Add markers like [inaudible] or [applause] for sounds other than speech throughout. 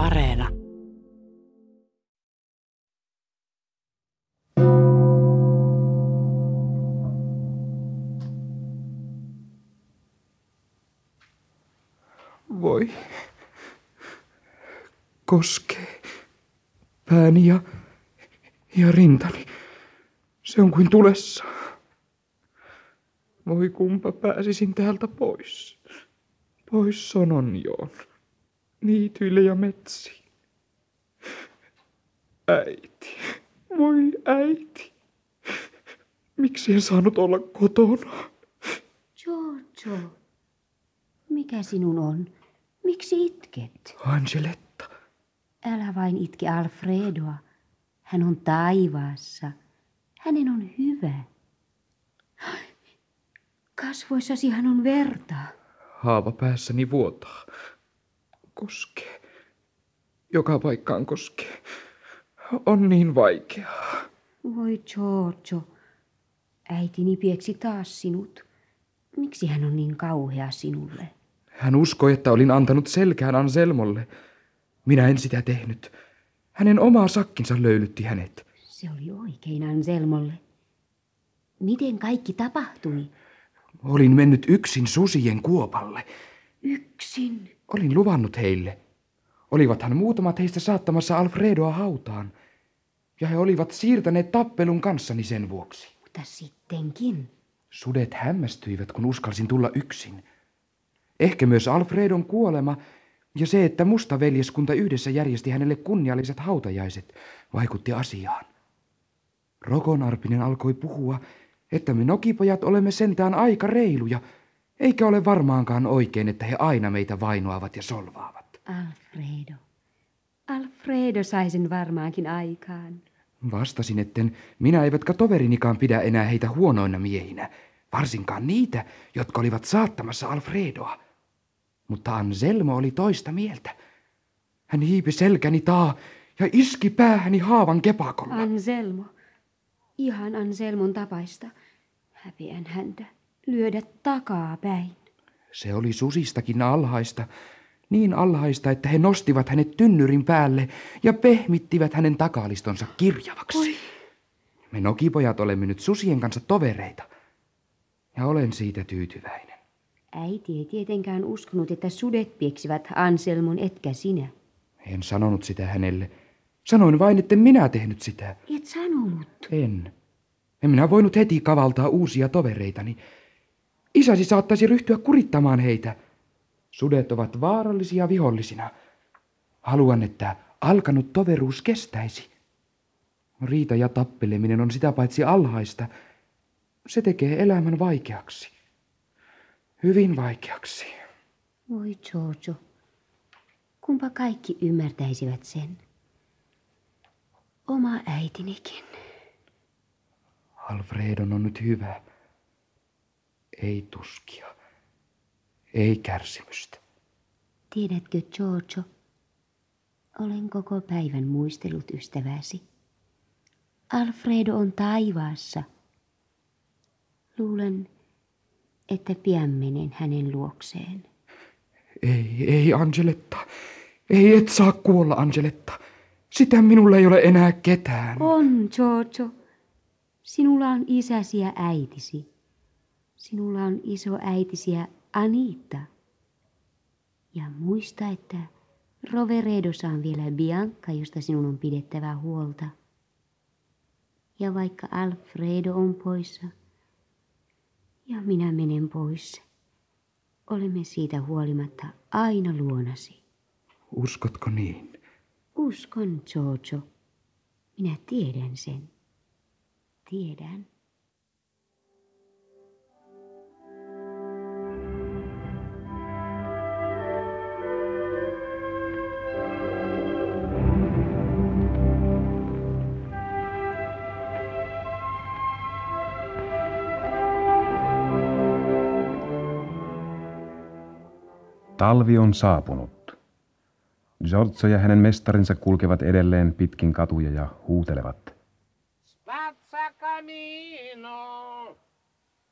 Areena. Voi. Koskee. Pääni ja, ja rintani. Se on kuin tulessa. Voi kumpa pääsisin täältä pois. Pois Sononjoon. Niityille ja metsiin. Äiti. Voi äiti. Miksi en saanut olla kotona? Giorgio, mikä sinun on? Miksi itket? Angeletta. Älä vain itke Alfredoa. Hän on taivaassa. Hänen on hyvä. Kasvoissasi hän on verta. Haava päässäni vuotaa. Koskee. Joka paikkaan koskee. On niin vaikeaa. Voi Giorgio, äitini pieksi taas sinut. Miksi hän on niin kauhea sinulle? Hän uskoi, että olin antanut selkään Anselmolle. Minä en sitä tehnyt. Hänen oma sakkinsa löylytti hänet. Se oli oikein Anselmolle. Miten kaikki tapahtui? Olin mennyt yksin susien kuopalle. Yksin? Olin luvannut heille. Olivathan muutamat heistä saattamassa Alfredoa hautaan. Ja he olivat siirtäneet tappelun kanssani sen vuoksi. Mutta sittenkin. Sudet hämmästyivät, kun uskalsin tulla yksin. Ehkä myös Alfredon kuolema ja se, että musta veljeskunta yhdessä järjesti hänelle kunnialliset hautajaiset, vaikutti asiaan. Rokonarpinen alkoi puhua, että me nokipojat olemme sentään aika reiluja, eikä ole varmaankaan oikein, että he aina meitä vainoavat ja solvaavat. Alfredo. Alfredo sai sen varmaankin aikaan. Vastasin, etten minä eivätkä toverinikaan pidä enää heitä huonoina miehinä, varsinkaan niitä, jotka olivat saattamassa Alfredoa. Mutta Anselmo oli toista mieltä. Hän hiipi selkäni taa ja iski päähäni haavan kepakolla. Anselmo. Ihan Anselmon tapaista. Häpeän häntä. Lyödä takaa päin. Se oli susistakin alhaista. Niin alhaista, että he nostivat hänet tynnyrin päälle ja pehmittivät hänen takalistonsa kirjavaksi. Oi. Me nokipojat olemme nyt susien kanssa tovereita. Ja olen siitä tyytyväinen. Äiti ei tietenkään uskonut, että sudet pieksivät Anselmon etkä sinä. En sanonut sitä hänelle. Sanoin vain, että minä tehnyt sitä. Et sanonut? En. En minä voinut heti kavaltaa uusia tovereitani. Isäsi saattaisi ryhtyä kurittamaan heitä. Sudet ovat vaarallisia vihollisina. Haluan, että alkanut toveruus kestäisi. Riita ja tappeleminen on sitä paitsi alhaista. Se tekee elämän vaikeaksi. Hyvin vaikeaksi. Voi Giorgio, kumpa kaikki ymmärtäisivät sen. Oma äitinikin. Alfredon on nyt hyvä. Ei tuskia. Ei kärsimystä. Tiedätkö, Giorgio, olen koko päivän muistellut ystäväsi. Alfredo on taivaassa. Luulen, että pian menen hänen luokseen. Ei, ei, Angeletta. Ei, et saa kuolla, Angeletta. Sitä minulla ei ole enää ketään. On, Giorgio. Sinulla on isäsi ja äitisi. Sinulla on iso äitisi ja Anita. Ja muista, että Roveredossa on vielä Bianca, josta sinun on pidettävä huolta. Ja vaikka Alfredo on poissa, ja minä menen pois, olemme siitä huolimatta aina luonasi. Uskotko niin? Uskon, Giorgio. Minä tiedän sen. Tiedän. Talvi on saapunut. Giorgio ja hänen mestarinsa kulkevat edelleen pitkin katuja ja huutelevat. Spazza camino,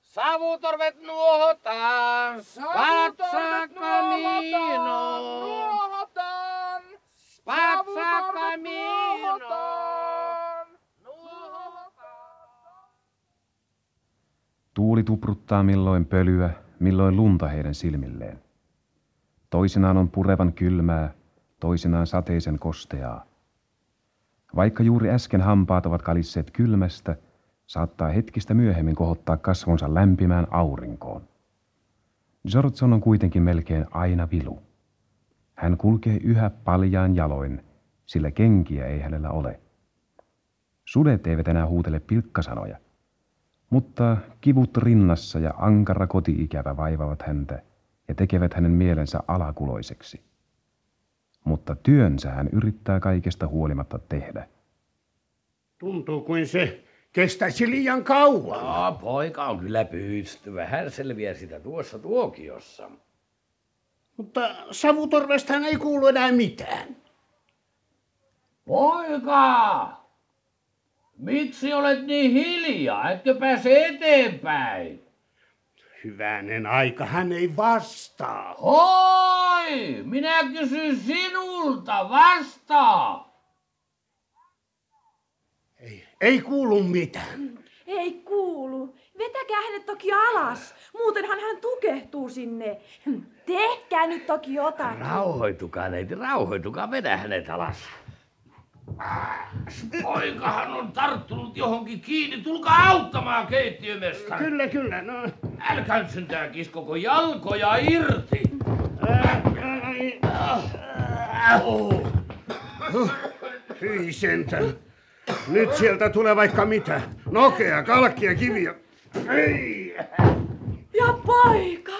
savutorvet nuohotaan. Spazza camino, nuohotaan. Spazza camino. Tuuli tupruttaa milloin pölyä, milloin lunta heidän silmilleen. Toisinaan on purevan kylmää, toisinaan sateisen kosteaa. Vaikka juuri äsken hampaat ovat kalisseet kylmästä, saattaa hetkistä myöhemmin kohottaa kasvonsa lämpimään aurinkoon. Johnson on kuitenkin melkein aina vilu. Hän kulkee yhä paljaan jaloin, sillä kenkiä ei hänellä ole. Sudet eivät enää huutele pilkkasanoja, mutta kivut rinnassa ja ankara kotiikävä vaivavat häntä ja tekevät hänen mielensä alakuloiseksi. Mutta työnsä hän yrittää kaikesta huolimatta tehdä. Tuntuu kuin se kestäisi liian kauan. No, poika on kyllä pystyvä. Hän selviää sitä tuossa tuokiossa. Mutta savutorvestahan ei kuulu enää mitään. Poika! Miksi olet niin hiljaa? Etkö pääse eteenpäin? Hyvänen aika, hän ei vastaa. Hoi! Minä kysyn sinulta, vastaa! Ei, ei kuulu mitään. Ei kuulu. Vetäkää hänet toki alas. Muutenhan hän tukehtuu sinne. Tehkää nyt toki jotakin. Rauhoitukaa, neiti, rauhoitukaa. Vedä hänet alas. Poikahan on tarttunut johonkin kiinni. Tulkaa auttamaan keittiömestari. Kyllä, kyllä. No, Älkää sentään kiskoko jalkoja irti. oh. Hyi sentään. Nyt sieltä tulee vaikka mitä. Nokea, kalkkia, kiviä. Ei. Ja poika!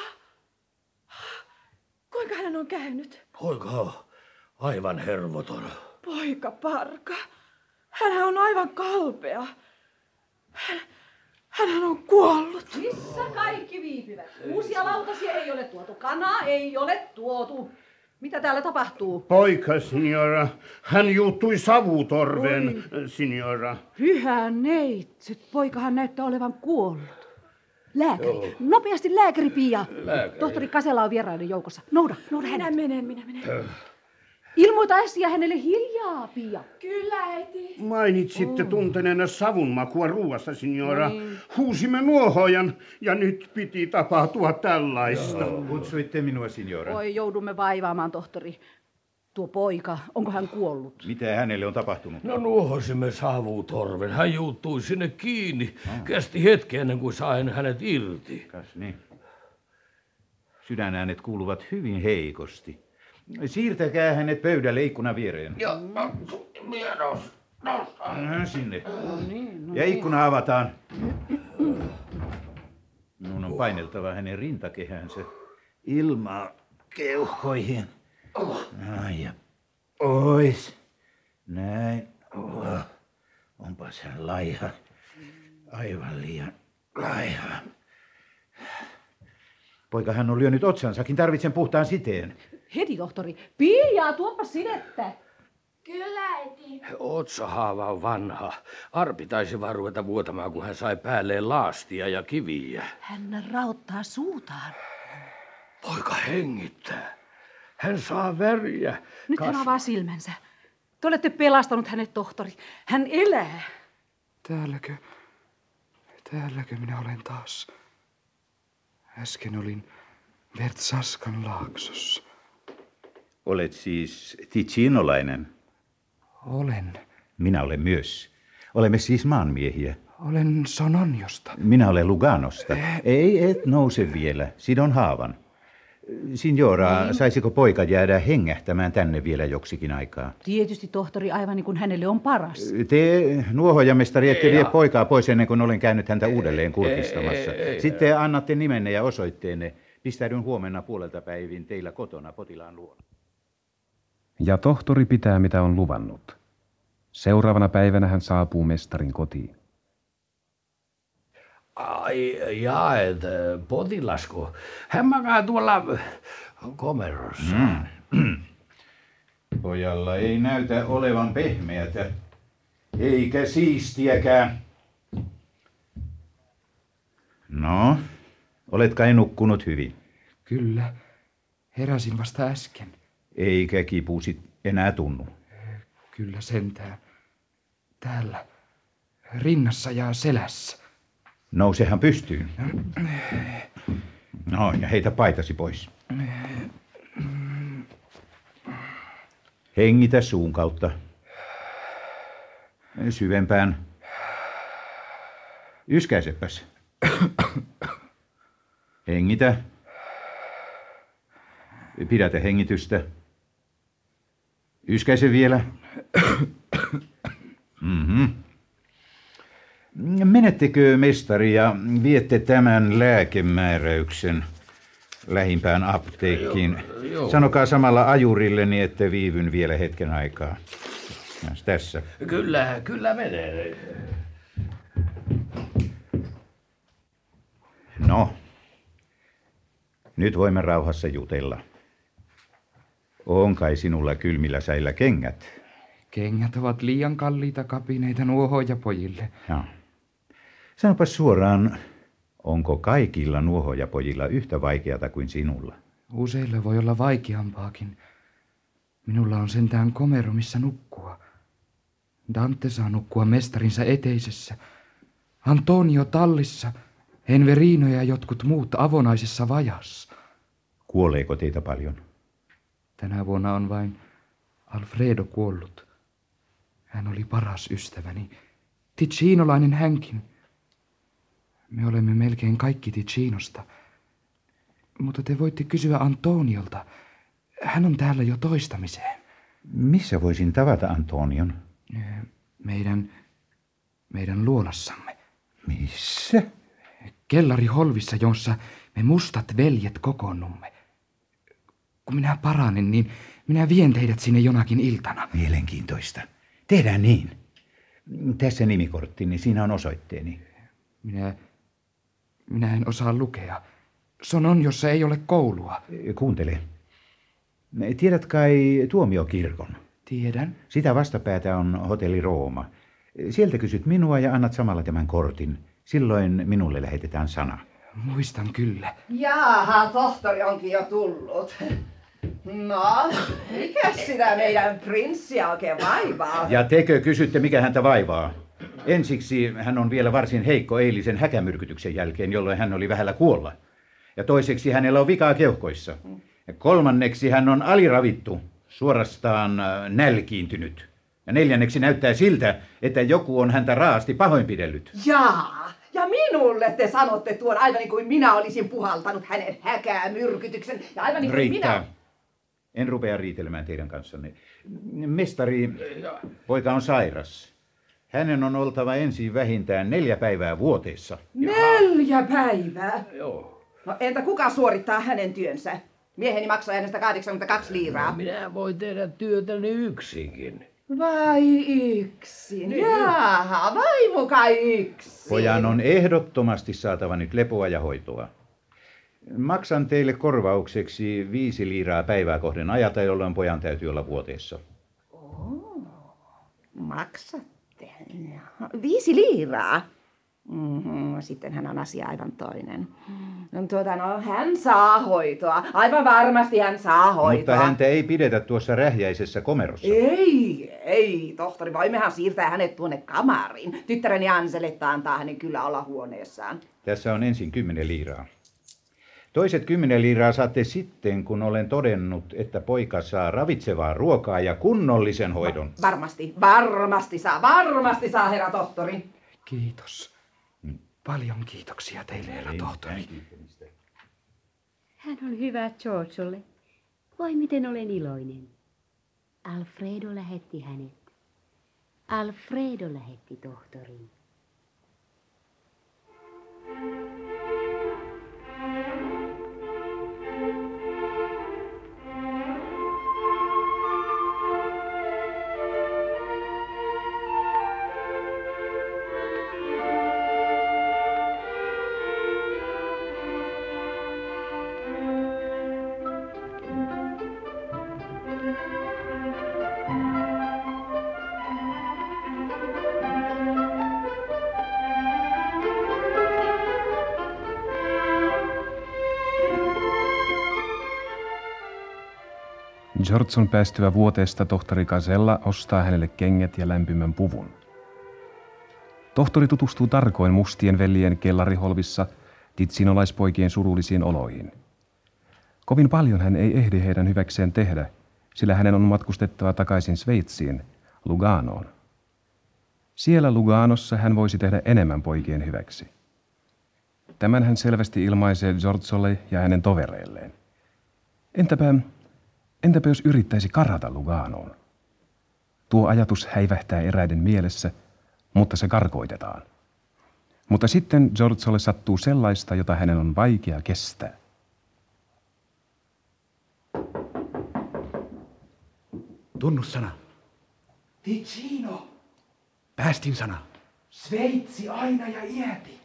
Kuinka hänen on käynyt? Poika on aivan hervoton. Poika parka. Hänhän on aivan kalpea. Hän, hänhän on kuollut. Missä kaikki viipyvät? Uusia lautasia ei ole tuotu. Kanaa ei ole tuotu. Mitä täällä tapahtuu? Poika, signora. Hän juuttui savutorveen, signora. Pyhä neitsyt. Poikahan näyttää olevan kuollut. Lääkäri. Nopeasti lääkäri, Pia. Lääkäri. Tohtori Kasela on vieraiden joukossa. Nouda, nouda Minä hänet. menen, minä menen. Ilmoita asia hänelle hiljaa, Pia. Kyllä, äiti. Mainitsitte tunteneena savunmakua ruuassa, signora. Huusimme nuohojan ja nyt piti tapahtua tällaista. Kutsuitte minua, signora. Voi, joudumme vaivaamaan, tohtori. Tuo poika, onko hän kuollut? Mitä hänelle on tapahtunut? No nuohosimme savutorven. Hän juuttui sinne kiinni. Kesti hetki ennen kuin sain hänet irti. Kas niin. Sydänäänet kuuluvat hyvin heikosti. Siirtäkää hänet pöydälle ikkunan viereen. Ja minä nos, nostan. Äh, Sinne. Ja ikkuna avataan. Minun on paineltava hänen rintakehänsä ilmaa keuhkoihin. Ai ja pois. Näin. Oh. Onpas hän laiha. Aivan liian laiha. Poika hän on lyönyt otsansakin. Tarvitsen puhtaan siteen. Heti, tohtori. Pia, tuopa sinettä. Kyllä, äiti. Otsahaava on vanha. Arpi taisi vaan ruveta vuotamaan, kun hän sai päälleen laastia ja kiviä. Hän raottaa suutaan. Poika hengittää. Hän saa väriä. Nyt hän avaa silmänsä. Te olette pelastanut hänet, tohtori. Hän elää. Täälläkö, täälläkä minä olen taas. Äsken olin Vertsaskan laaksossa. Olet siis Ticinolainen. Olen, Minä olen myös. Olemme siis maanmiehiä. olen Sononjosta. Minä olen Luganosta. Ei, et nouse vielä. Sidon haavan. Signora, saisiko poika jäädä hengähtämään tänne vielä joksikin aikaa? Tietysti tohtori aivan niin kuin hänelle on paras. Te, nuohojamestari, ette vie poikaa pois ennen kuin olen käynyt häntä uudelleen kurkistamassa. Sitten annatte nimenne ja osoitteenne. Pistäydyn huomenna puolelta päivin teillä kotona potilaan luona. Ja tohtori pitää mitä on luvannut. Seuraavana päivänä hän saapuu mestarin kotiin. Ai, jaet, potilasko. Hän makaa tuolla komerossa. [clears throat] Pojalla ei näytä olevan pehmeätä, eikä siistiäkään. No, olet kai nukkunut hyvin, Kyllä, heräsin vasta äsken. Eikä kipusi enää tunnu. Kyllä sentään. Täällä, rinnassa ja selässä. Nousehan pystyyn. No, ja heitä paitasi pois. Hengitä suun kautta. Syvempään. Yskäisepäs. Hengitä. Pidätä hengitystä. Yskäise vielä. Mm-hmm. Menettekö, mestari, ja viette tämän lääkemääräyksen lähimpään apteekkiin? Joo. Sanokaa samalla ajurilleni, että viivyn vielä hetken aikaa. Tässä. Kyllä, kyllä menee. No, nyt voimme rauhassa jutella. On kai sinulla kylmillä säillä kengät? Kengät ovat liian kalliita kapineita nuohoja pojille. Joo. Sanopa suoraan, onko kaikilla nuohojapojilla yhtä vaikeata kuin sinulla? Useilla voi olla vaikeampaakin. Minulla on sentään komero, missä nukkua. Dante saa nukkua mestarinsa eteisessä. Antonio tallissa, Henverino ja jotkut muut avonaisessa vajassa. Kuoleeko teitä paljon? Tänä vuonna on vain Alfredo kuollut. Hän oli paras ystäväni. Ticinolainen hänkin. Me olemme melkein kaikki Ticinosta. Mutta te voitte kysyä Antoniolta. Hän on täällä jo toistamiseen. Missä voisin tavata Antonion? Meidän, meidän luolassamme. Missä? Kellari Holvissa, jossa me mustat veljet kokoonnumme. Kun minä paranen, niin minä vien teidät sinne jonakin iltana. Mielenkiintoista. Tehdään niin. Tässä nimikorttini, siinä on osoitteeni. Minä, minä en osaa lukea. Sanon, jossa ei ole koulua. Kuuntele. Tiedät kai tuomiokirkon? Tiedän. Sitä vastapäätä on hotelli Rooma. Sieltä kysyt minua ja annat samalla tämän kortin. Silloin minulle lähetetään sana. Muistan kyllä. Jaaha, tohtori onkin jo tullut. No, mikä sitä meidän prinssiä oikein vaivaa? Ja tekö kysytte, mikä häntä vaivaa? Ensiksi hän on vielä varsin heikko eilisen häkämyrkytyksen jälkeen, jolloin hän oli vähällä kuolla. Ja toiseksi hänellä on vikaa keuhkoissa. Ja kolmanneksi hän on aliravittu, suorastaan äh, nälkiintynyt. Ja neljänneksi näyttää siltä, että joku on häntä raasti pahoinpidellyt. Jaa, ja minulle te sanotte tuon aivan niin kuin minä olisin puhaltanut hänen häkää myrkytyksen. Ja aivan niin kuin Riittää. minä... En rupea riitelemään teidän kanssanne. Mestari, poika on sairas. Hänen on oltava ensin vähintään neljä päivää vuoteessa. Neljä päivää. Joo. No entä kuka suorittaa hänen työnsä? Mieheni maksaa hänestä 82 liiraa. Minä voin tehdä työtäni yksinkin. Vai yksin? Jaaha, vai muka yksin? Pojan on ehdottomasti saatava nyt lepoa ja hoitoa. Maksan teille korvaukseksi viisi liiraa päivää kohden ajata, jolloin pojan täytyy olla vuoteessa. Maksatte? Viisi liiraa? Mm-hmm. Sittenhän on asia aivan toinen. No, tuota, no, hän saa hoitoa. Aivan varmasti hän saa hoitoa. Mutta häntä ei pidetä tuossa rähjäisessä komerossa. Ei, ei, tohtori, voimmehan siirtää hänet tuonne kamariin. Tyttäreni Anseletta antaa hänen kyllä olla huoneessaan. Tässä on ensin kymmenen liiraa. Toiset kymmenen liiraa saatte sitten, kun olen todennut, että poika saa ravitsevaa ruokaa ja kunnollisen hoidon. Varmasti, varmasti saa, varmasti saa, herra tohtori. Kiitos. Paljon kiitoksia teille, herra tohtori. Hän on hyvä Georgelle. Voi miten olen iloinen. Alfredo lähetti hänet. Alfredo lähetti tohtoriin. George päästyä vuoteesta tohtori Casella ostaa hänelle kengät ja lämpimän puvun. Tohtori tutustuu tarkoin mustien veljien kellariholvissa titsinolaispoikien surullisiin oloihin. Kovin paljon hän ei ehdi heidän hyväkseen tehdä, sillä hänen on matkustettava takaisin Sveitsiin, Luganoon. Siellä Luganossa hän voisi tehdä enemmän poikien hyväksi. Tämän hän selvästi ilmaisee Giorgiolle ja hänen tovereilleen. Entäpä, entäpä jos yrittäisi karata Luganoon? Tuo ajatus häivähtää eräiden mielessä, mutta se karkoitetaan. Mutta sitten Giorgiolle sattuu sellaista, jota hänen on vaikea kestää. Tunnussana. Ticino, Päästin sana. Sveitsi aina ja iäti.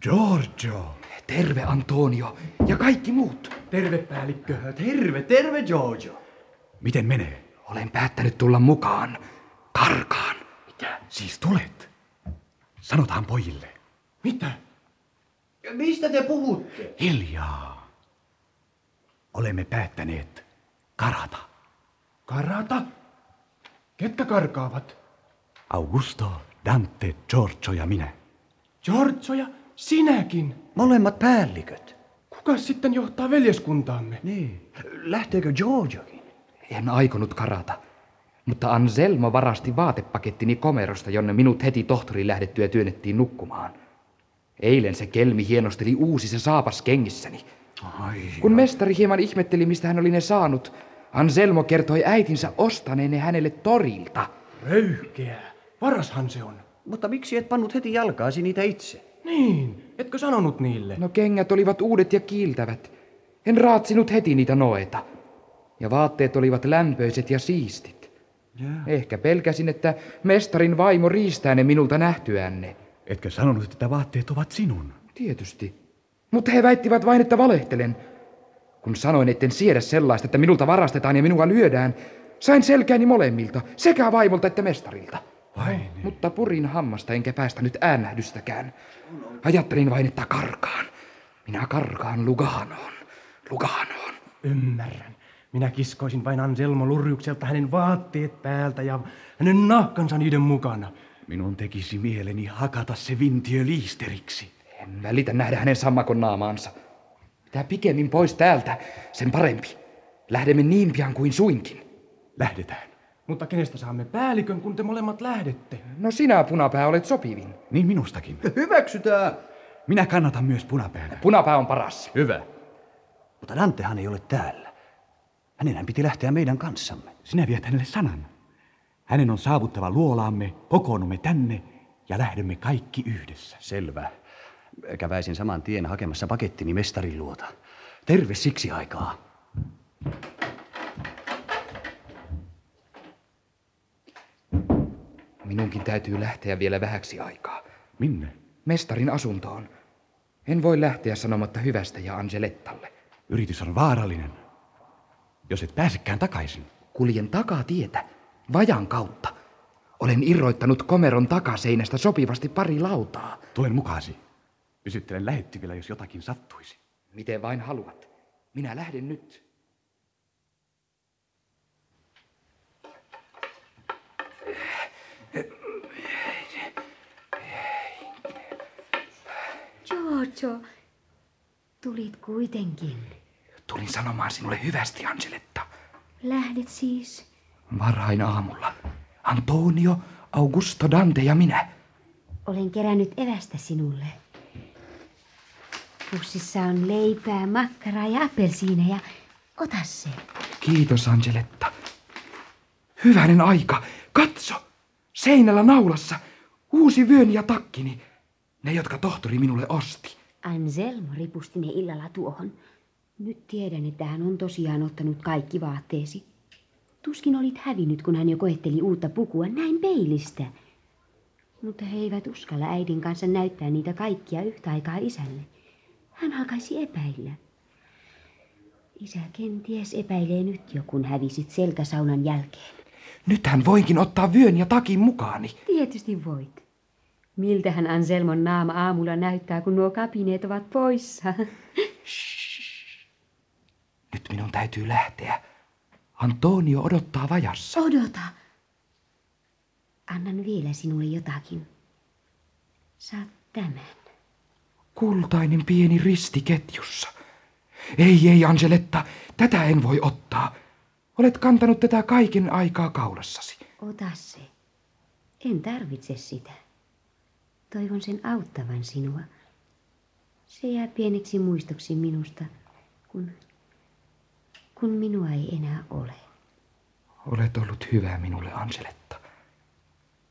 Giorgio. Terve Antonio ja kaikki muut. Terve päällikkö. Terve, terve Giorgio. Miten menee? Olen päättänyt tulla mukaan. Karkaan. Mitä? Siis tulet? Sanotaan pojille. Mitä? Mistä te puhutte? Hiljaa. Olemme päättäneet karata. Karata? Ketkä karkaavat? Augusto, Dante, Giorgio ja minä. Giorgio ja sinäkin. Molemmat päälliköt. Kuka sitten johtaa veljeskuntaamme? Niin. Lähteekö Giorgiokin? En aikonut karata. Mutta Anselmo varasti vaatepakettini komerosta, jonne minut heti tohtorin lähdettyä työnnettiin nukkumaan. Eilen se kelmi hienosteli uusissa saapas kengissäni. Ai, Kun mestari hieman ihmetteli, mistä hän oli ne saanut, Anselmo kertoi äitinsä ostaneen ne hänelle torilta. Röyhkeää. Varashan se on. Mutta miksi et pannut heti jalkaasi niitä itse? Niin, etkö sanonut niille? No kengät olivat uudet ja kiiltävät. En raatsinut heti niitä noeta. Ja vaatteet olivat lämpöiset ja siistit. Ja. Ehkä pelkäsin, että mestarin vaimo riistää ne minulta nähtyänne. Etkö sanonut, että vaatteet ovat sinun? Tietysti. Mutta he väittivät vain, että valehtelen. Kun sanoin, etten siedä sellaista, että minulta varastetaan ja minua lyödään, sain selkääni molemmilta, sekä vaimolta että mestarilta. Vai niin? Mutta purin hammasta enkä päästänyt äänähdystäkään. Ajattelin vain, että karkaan. Minä karkaan Luganoon. Luganoon. Ymmärrän. Minä kiskoisin vain Anselmo Lurjukselta hänen vaatteet päältä ja hänen nahkansa niiden mukana. Minun tekisi mieleni hakata se vintiö liisteriksi. En välitä nähdä hänen sammakon naamaansa. Mitä pikemmin pois täältä, sen parempi. Lähdemme niin pian kuin suinkin. Lähdetään. Mutta kenestä saamme päällikön, kun te molemmat lähdette? No sinä, punapää, olet sopivin. Niin minustakin. Hyväksytään. Minä kannatan myös punapäätä. Punapää on paras. Hyvä. Mutta Dantehan ei ole täällä. Hänenhän piti lähteä meidän kanssamme. Sinä viet hänelle sanan. Hänen on saavuttava luolaamme, kokoonnumme tänne ja lähdemme kaikki yhdessä. Selvä. Käväisin saman tien hakemassa pakettini mestarin luota. Terve siksi aikaa. Minunkin täytyy lähteä vielä vähäksi aikaa. Minne? Mestarin asuntoon. En voi lähteä sanomatta hyvästä ja Angelettalle. Yritys on vaarallinen. Jos et pääsekään takaisin. Kuljen takaa tietä, vajan kautta. Olen irroittanut komeron takaseinästä sopivasti pari lautaa. Tulen mukaasi. Pysyttelen lähettyvillä, jos jotakin sattuisi. Miten vain haluat. Minä lähden nyt. Giorgio, tulit kuitenkin. Tulin sanomaan sinulle hyvästi, Angeletta. Lähdet siis? Varhain aamulla. Antonio, Augusto, Dante ja minä. Olen kerännyt evästä sinulle. Pussissa on leipää, makkaraa ja appelsiineja. Ota se. Kiitos, Angeletta. Hyvänen aika. Katso. Seinällä naulassa. Uusi vyöni ja takkini. Ne, jotka tohtori minulle osti. Anselmo ripusti ne illalla tuohon. Nyt tiedän, että hän on tosiaan ottanut kaikki vaatteesi. Tuskin olit hävinnyt, kun hän jo koetteli uutta pukua näin peilistä. Mutta he eivät uskalla äidin kanssa näyttää niitä kaikkia yhtä aikaa isälle. Hän alkaisi epäillä. Isä kenties epäilee nyt jo, kun hävisit selkäsaunan jälkeen. Nythän voinkin ottaa vyön ja takin mukaani. Tietysti voit. Miltähän Anselmon naama aamulla näyttää, kun nuo kapineet ovat poissa? Nyt minun täytyy lähteä. Antonio odottaa vajassa. Odota. Annan vielä sinulle jotakin. Saat tämän. Kultainen pieni risti ketjussa. Ei, ei, Angeletta, tätä en voi ottaa. Olet kantanut tätä kaiken aikaa kaulassasi. Ota se. En tarvitse sitä. Toivon sen auttavan sinua. Se jää pieneksi muistoksi minusta, kun, kun minua ei enää ole. Olet ollut hyvä minulle, Angeletta.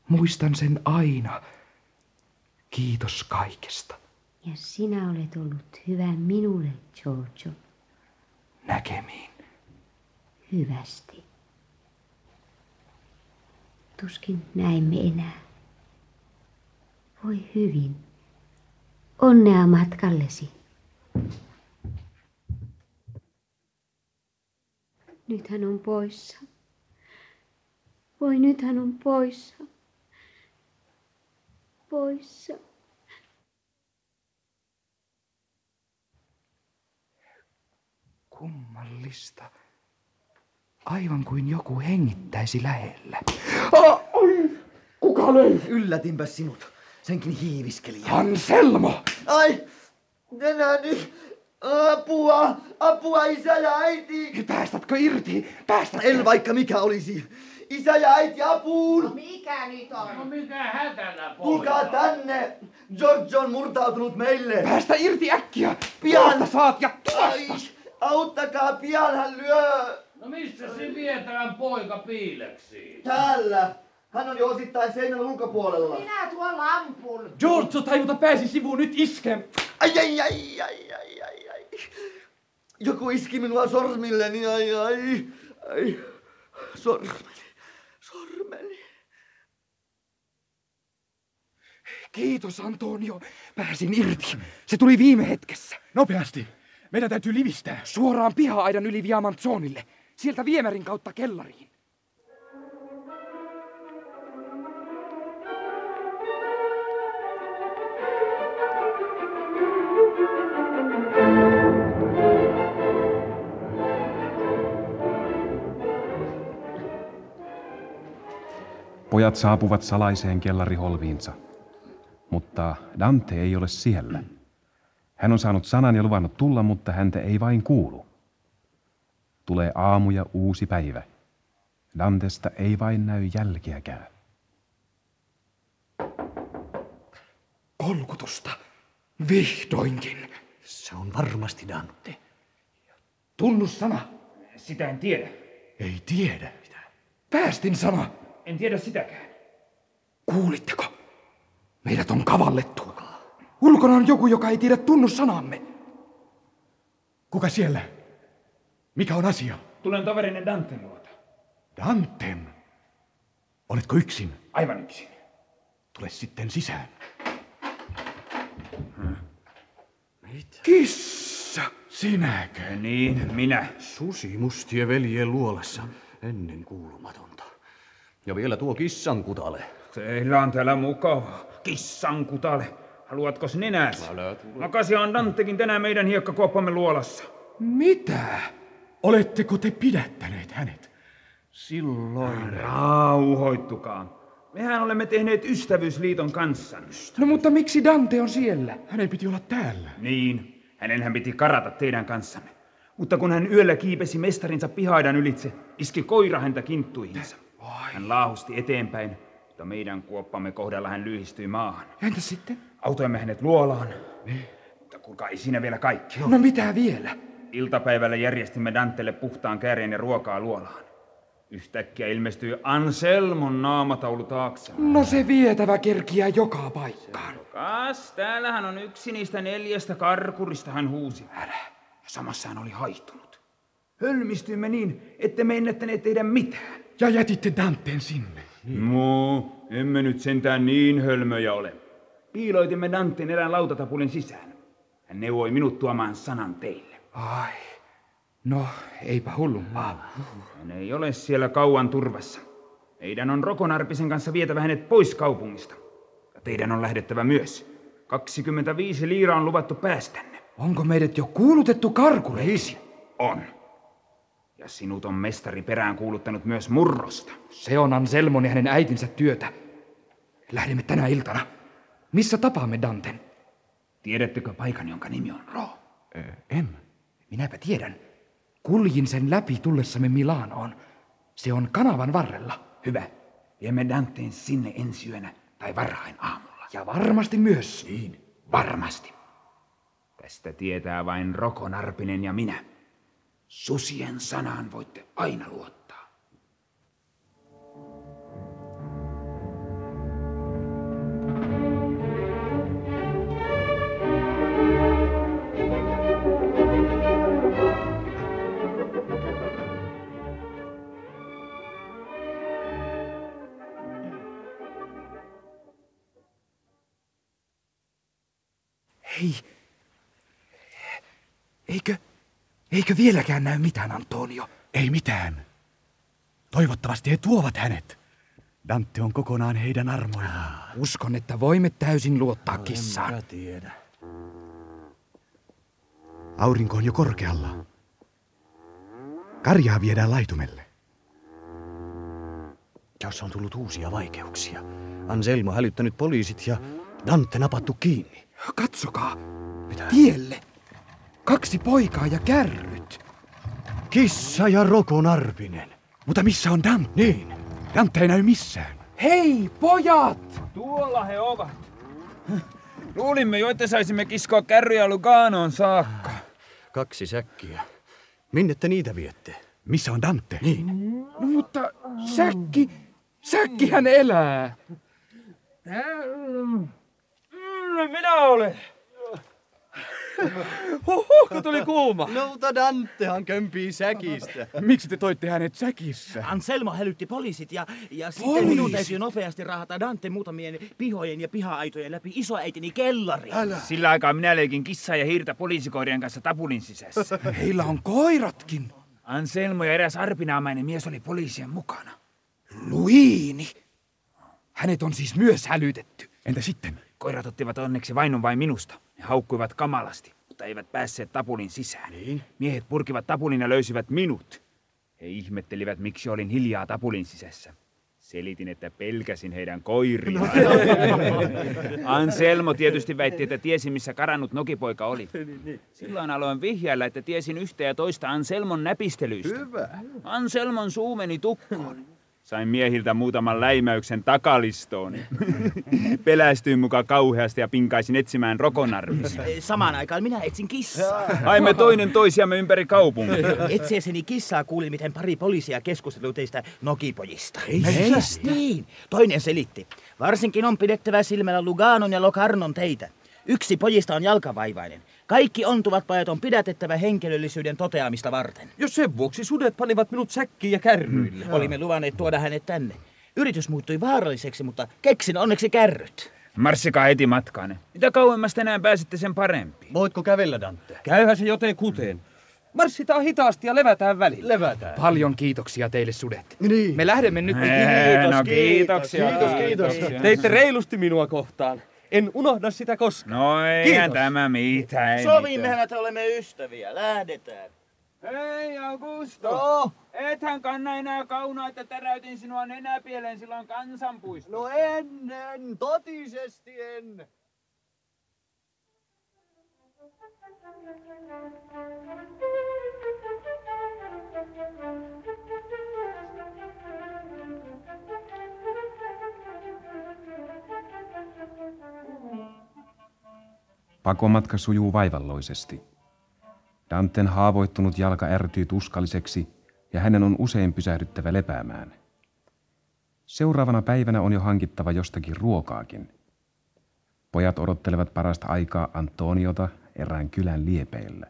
Muistan sen aina. Kiitos kaikesta. Ja sinä olet ollut hyvä minulle, Giorgio. Näkemiin. Hyvästi. Tuskin näemme enää. Voi hyvin. Onnea matkallesi. Nyt hän on poissa. Voi nyt hän on poissa. Poissa. Kummallista. Aivan kuin joku hengittäisi lähellä. Kuka löi? Yllätinpä sinut. Senkin hiiviskeli. Anselmo! Ai, nenäni. Apua, apua isä ja äiti. Päästätkö irti? Päästätkö? En vaikka mikä olisi. Isä ja äiti apuun. No mikä nyt on? No mikä hätänä, Tulkaa tänne. George on murtautunut meille. Päästä irti äkkiä. Pian. Tuosta saat ja Ai, auttakaa, pian hän lyö. No missä se vietävän poika piileksi? Täällä. Hän on jo osittain seinän ulkopuolella. Minä tuon lampun. Giorgio taivuta pääsi sivuun nyt iske. Ai, ai, ai, ai, ai, ai, ai. Joku iski minua sormilleni, ai, ai, ai. Sormeni, sormeni. Kiitos, Antonio. Pääsin irti. Se tuli viime hetkessä. Nopeasti. Meidän täytyy livistää. Suoraan piha-aidan yli Viamanzonille. Sieltä viemärin kautta kellariin. Pojat saapuvat salaiseen kellariholviinsa, mutta Dante ei ole siellä. Hän on saanut sanan ja luvannut tulla, mutta häntä ei vain kuulu. Tulee aamu ja uusi päivä. Dantesta ei vain näy jälkeäkään. Kolkutusta. Vihdoinkin. Se on varmasti Dante. Tunnussana. Sitä en tiedä. Ei tiedä. Päästin sana. En tiedä sitäkään. Kuulitteko? Meidät on kavallettu. Ulkona on joku, joka ei tiedä tunnussanamme. Kuka siellä? Mikä on asia? Tulen toverinen Danten luota. Dantem. Oletko yksin? Aivan yksin. Tule sitten sisään. Kissa! Sinäkö? Niin, minä. Susi mustien veljien luolassa. Ennen kuulumatonta. Ja vielä tuo kissan kutale. Teillä on täällä mukava. Kissan kutale. Haluatko nenäs? Makasia on Dantekin tänään meidän hiekkakuoppamme luolassa. Mitä? Oletteko te pidättäneet hänet? Silloin... Rauhoittukaa. Mehän olemme tehneet ystävyysliiton kanssa. No mutta miksi Dante on siellä? Hänen piti olla täällä. Niin, hänenhän piti karata teidän kanssanne. Mutta kun hän yöllä kiipesi mestarinsa pihaidan ylitse, iski koira häntä kinttuihinsa. Hän laahusti eteenpäin, mutta meidän kuoppamme kohdalla hän lyhistyi maahan. Entä sitten? Autoimme hänet luolaan. Mutta kuulkaa, ei siinä vielä kaikki. No mitä vielä? Iltapäivällä järjestimme Dantelle puhtaan kääreen ja ruokaa luolaan. Yhtäkkiä ilmestyi Anselmon naamataulu taakse. No se vietävä kerkiää joka paikkaan. Kas, täällähän on yksi niistä neljästä karkurista, hän huusi. Älä. Samassa hän oli haihtunut. Hölmistyimme niin, ette me ennättäneet tehdä mitään. Ja jätitte Danteen sinne. No, emme nyt sentään niin hölmöjä ole. Piiloitimme Danteen erään lautatapulin sisään. Hän neuvoi minut tuomaan sanan teille. Ai, no eipä hullumpaa. Hän ei ole siellä kauan turvassa. Meidän on Rokonarpisen kanssa vietävä hänet pois kaupungista. Ja teidän on lähdettävä myös. 25 liiraa on luvattu päästänne. Onko meidät jo kuulutettu karkureiksi? On. Ja sinut on mestari perään kuuluttanut myös murrosta. Se on Anselmon ja hänen äitinsä työtä. Lähdemme tänä iltana. Missä tapaamme Danten? Tiedättekö paikan, jonka nimi on Ro? En. Minäpä tiedän. Kuljin sen läpi tullessamme Milanoon. Se on kanavan varrella. Hyvä. Viemme Danteen sinne ensi yönä tai varhain aamulla. Ja varmasti myös. Niin, varmasti. Tästä tietää vain Roko Narpinen ja minä. Susien sanaan voitte aina luottaa. Eikö vieläkään näy mitään, Antonio? Ei mitään. Toivottavasti he tuovat hänet. Dante on kokonaan heidän armoillaan. Uskon, että voimme täysin luottaa kissaan. tiedä. Aurinko on jo korkealla. Karjaa viedään laitumelle. Tässä on tullut uusia vaikeuksia. Anselmo hälyttänyt poliisit ja Dante napattu kiinni. Katsokaa. Mitä? Tielle. Kaksi poikaa ja kärryt. Kissa ja Roko Narpinen. Mutta missä on Dante? Niin. Dante ei näy missään. Hei, pojat! Tuolla he ovat. Luulimme jo, että saisimme kiskoa kärryjä Luganoon saakka. Kaksi säkkiä. Minne te niitä viette? Missä on Dante? Niin. No, mutta säkki, säkkihän elää. Minä olen. [laughs] Huhhuh, kun tuli kuuma. No, mutta Dantehan kömpii säkistä. Miksi te toitte hänet säkissä? Anselmo hälytti poliisit ja, ja sitten minun täytyy nopeasti rahata Dante muutamien pihojen ja piha-aitojen läpi isoäitini kellariin. Älä. Sillä aikaa minä leikin kissaa ja hiirtä poliisikoirien kanssa tapulin sisässä. [laughs] Heillä on koiratkin. Anselmo ja eräs arpinaamainen mies oli poliisien mukana. Luiini. Hänet on siis myös hälytetty. Entä sitten? Koirat ottivat onneksi vainun vain minusta. Ne haukkuivat kamalasti, mutta eivät päässeet tapulin sisään. Niin? Miehet purkivat tapulin ja löysivät minut. He ihmettelivät, miksi olin hiljaa tapulin sisässä. Selitin, että pelkäsin heidän koiriaan. [laughs] Anselmo tietysti väitti, että tiesi, missä karannut nokipoika oli. Silloin aloin vihjailla, että tiesin yhtä ja toista Anselmon näpistelyistä. Hyvä. Anselmon suu meni tukkoon. Sain miehiltä muutaman läimäyksen takalistoon. [laughs] Pelästyin mukaan kauheasti ja pinkaisin etsimään rokonarvista. Samaan aikaan minä etsin kissaa. [laughs] Haimme toinen toisiamme ympäri kaupungin. [laughs] Etsiessäni kissaa kuulin, miten pari poliisia keskustelu teistä nokipojista. Ei Meistä? Niin. Toinen selitti. Varsinkin on pidettävä silmällä Luganon ja Locarnon teitä. Yksi pojista on jalkavaivainen. Kaikki ontuvat pajat on pidätettävä henkilöllisyyden toteamista varten. Jos sen vuoksi sudet panivat minut säkkiin ja kärryille. Olimme luvanneet tuoda hänet tänne. Yritys muuttui vaaralliseksi, mutta keksin onneksi kärryt. Marssikaa heti matkaan. Mitä kauemmas tänään pääsitte, sen parempi. Voitko kävellä, Dante? Käyhän se joten kuteen. Marssitaan hitaasti ja levätään välillä. Levätään. Paljon kiitoksia teille sudet. Niin. Me lähdemme nyt. Ee, no kiitoksia. Kiitos, kiitos. Teitte reilusti minua kohtaan. En unohda sitä koskaan. No eihän tämä mitään. ei Sovimmehan, että olemme ystäviä. Lähdetään. Hei Augusto! No, Ethän kanna enää kaunaa, että täräytin sinua nenäpieleen silloin kansanpuisto. no en, en, totisesti en. Pakomatka sujuu vaivalloisesti. Danten haavoittunut jalka ärtyy tuskalliseksi ja hänen on usein pysähdyttävä lepäämään. Seuraavana päivänä on jo hankittava jostakin ruokaakin. Pojat odottelevat parasta aikaa Antoniota erään kylän liepeillä.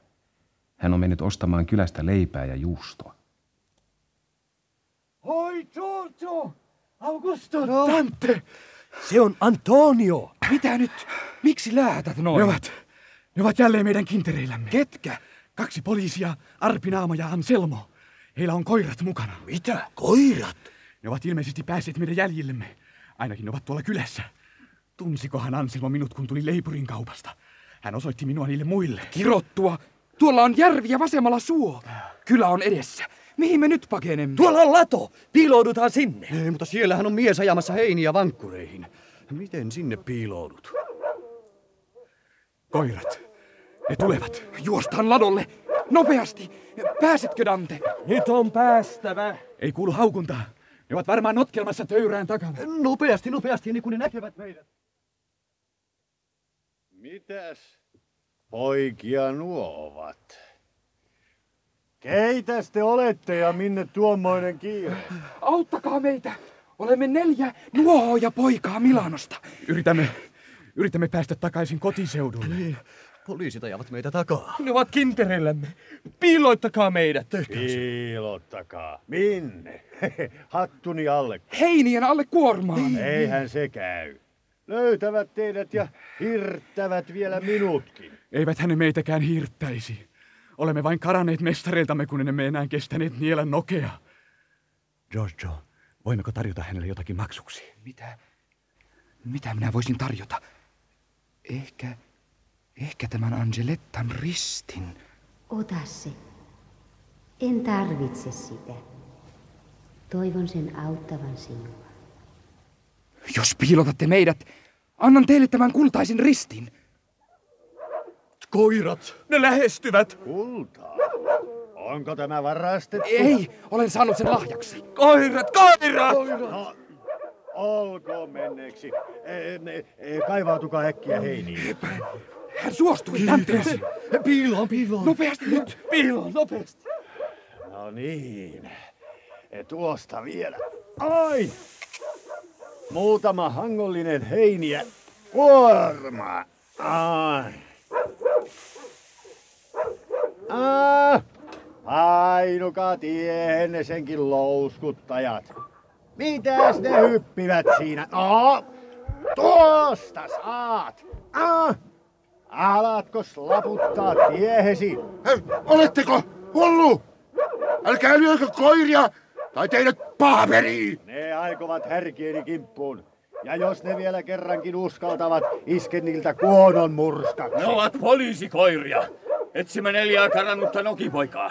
Hän on mennyt ostamaan kylästä leipää ja juustoa. Hoi Giorgio! Augusto! No. Dante! Se on Antonio! Mitä nyt? Miksi läätät noin? Ne ovat, ne ovat jälleen meidän kintereillämme. Ketkä? Kaksi poliisia, Arpinaama ja Anselmo. Heillä on koirat mukana. Mitä? Koirat? Ne ovat ilmeisesti päässeet meidän jäljillemme. Ainakin ne ovat tuolla kylässä. Tunsikohan Anselmo minut, kun tuli Leipurin kaupasta. Hän osoitti minua niille muille. Kirottua! Tuolla on järvi ja vasemmalla suo. Kylä on edessä. Mihin me nyt pakenemme? Tuolla on lato! Piiloudutaan sinne! Ei, mutta siellähän on mies ajamassa heiniä vankkureihin. Miten sinne piiloudut? Koirat. Ne tulevat. Juostaan ladolle. Nopeasti. Pääsetkö, Dante? Nyt on päästävä. Ei kuulu haukuntaa. Ne ovat varmaan notkelmassa töyrään takana. Nopeasti, nopeasti, niin kuin ne näkevät meidät. Mitäs poikia nuo ovat? Keitäs te olette ja minne tuommoinen kiire? Auttakaa meitä. Olemme neljä nuohoja poikaa Milanosta. Yritämme, yritämme päästä takaisin kotiseudulle. Niin, poliisit ajavat meitä takaa. Ne ovat kintereillämme. Piiloittakaa meidät. Piilottakaa. Minne? [laughs] Hattuni alle. Heinien alle kuormaan. Eihän se käy. Löytävät teidät ja hirttävät vielä minutkin. Eivät hänen meitäkään hirttäisi. Olemme vain karanneet mestareiltamme, kun emme enää kestäneet niellä nokea. Giorgio, voimmeko tarjota hänelle jotakin maksuksi? Mitä? Mitä minä voisin tarjota? Ehkä, ehkä tämän Angelettan ristin. Ota se. En tarvitse sitä. Toivon sen auttavan sinua. Jos piilotatte meidät, annan teille tämän kultaisen ristin. Koirat, ne lähestyvät. Kultaa? Onko tämä varastettu? Ei, olen saanut sen lahjaksi. Koirat, koirat! No, olkoon menneeksi. E, e, kaivautukaa äkkiä heiniin. Hän suostui Danteesi. Piiloon, piiloon. Nopeasti nyt. Piiloon, nopeasti. No niin. E, tuosta vielä. Ai! Muutama hangollinen heiniä. Kuorma. Ai. Ah! Painukaa tiehenne senkin louskuttajat. Mitäs ne hyppivät siinä? No, tuosta saat. Ah! Alatko laputtaa tiehesi? Hei, oletteko hullu? Älkää lyökö koiria tai teidät paaperiin. Ne aikovat härkieni kimppuun. Ja jos ne vielä kerrankin uskaltavat, iske niiltä kuonon murskaksi. Ne ovat poliisikoiria. Etsimme neljää karannutta nokipoikaa.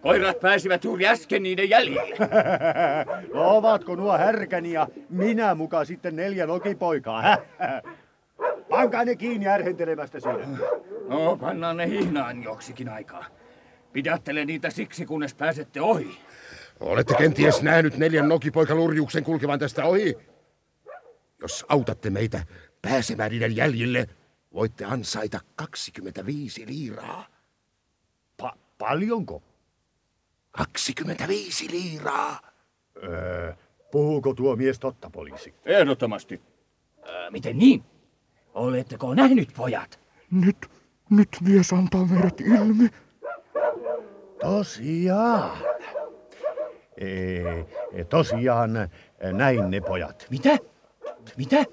Koirat pääsivät juuri äsken niiden jäljille. [laughs] Ovatko nuo härkäni ja minä muka sitten neljä nokipoikaa? [laughs] Pankaa ne kiinni ärhentelemästä siinä. No, pannaan ne hihnaan joksikin aikaa. Pidättele niitä siksi, kunnes pääsette ohi. Olette kenties nähnyt neljän nokipoikalurjuksen kulkevan tästä ohi? Jos autatte meitä pääsemään niiden jäljille, voitte ansaita 25 liiraa. Pa- paljonko? 25 liiraa. Öö, puhuuko tuo mies totta, poliisi? Ehdottomasti. Äh, miten niin? Oletteko nähnyt, pojat? Nyt, nyt mies antaa meidät ilmi. Tosiaan. E, tosiaan näin ne pojat. Mitä? Mitä?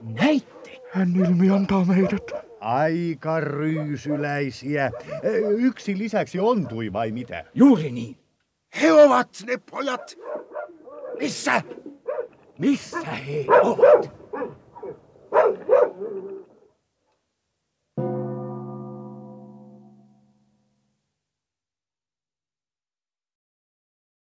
Näitte? Hän ilmi antaa meidät. aika ryysyläisiä. Yksi lisäksi ontui vai mitä? Juuri niin. He ovat ne pojat. Missä? Missä he ovat?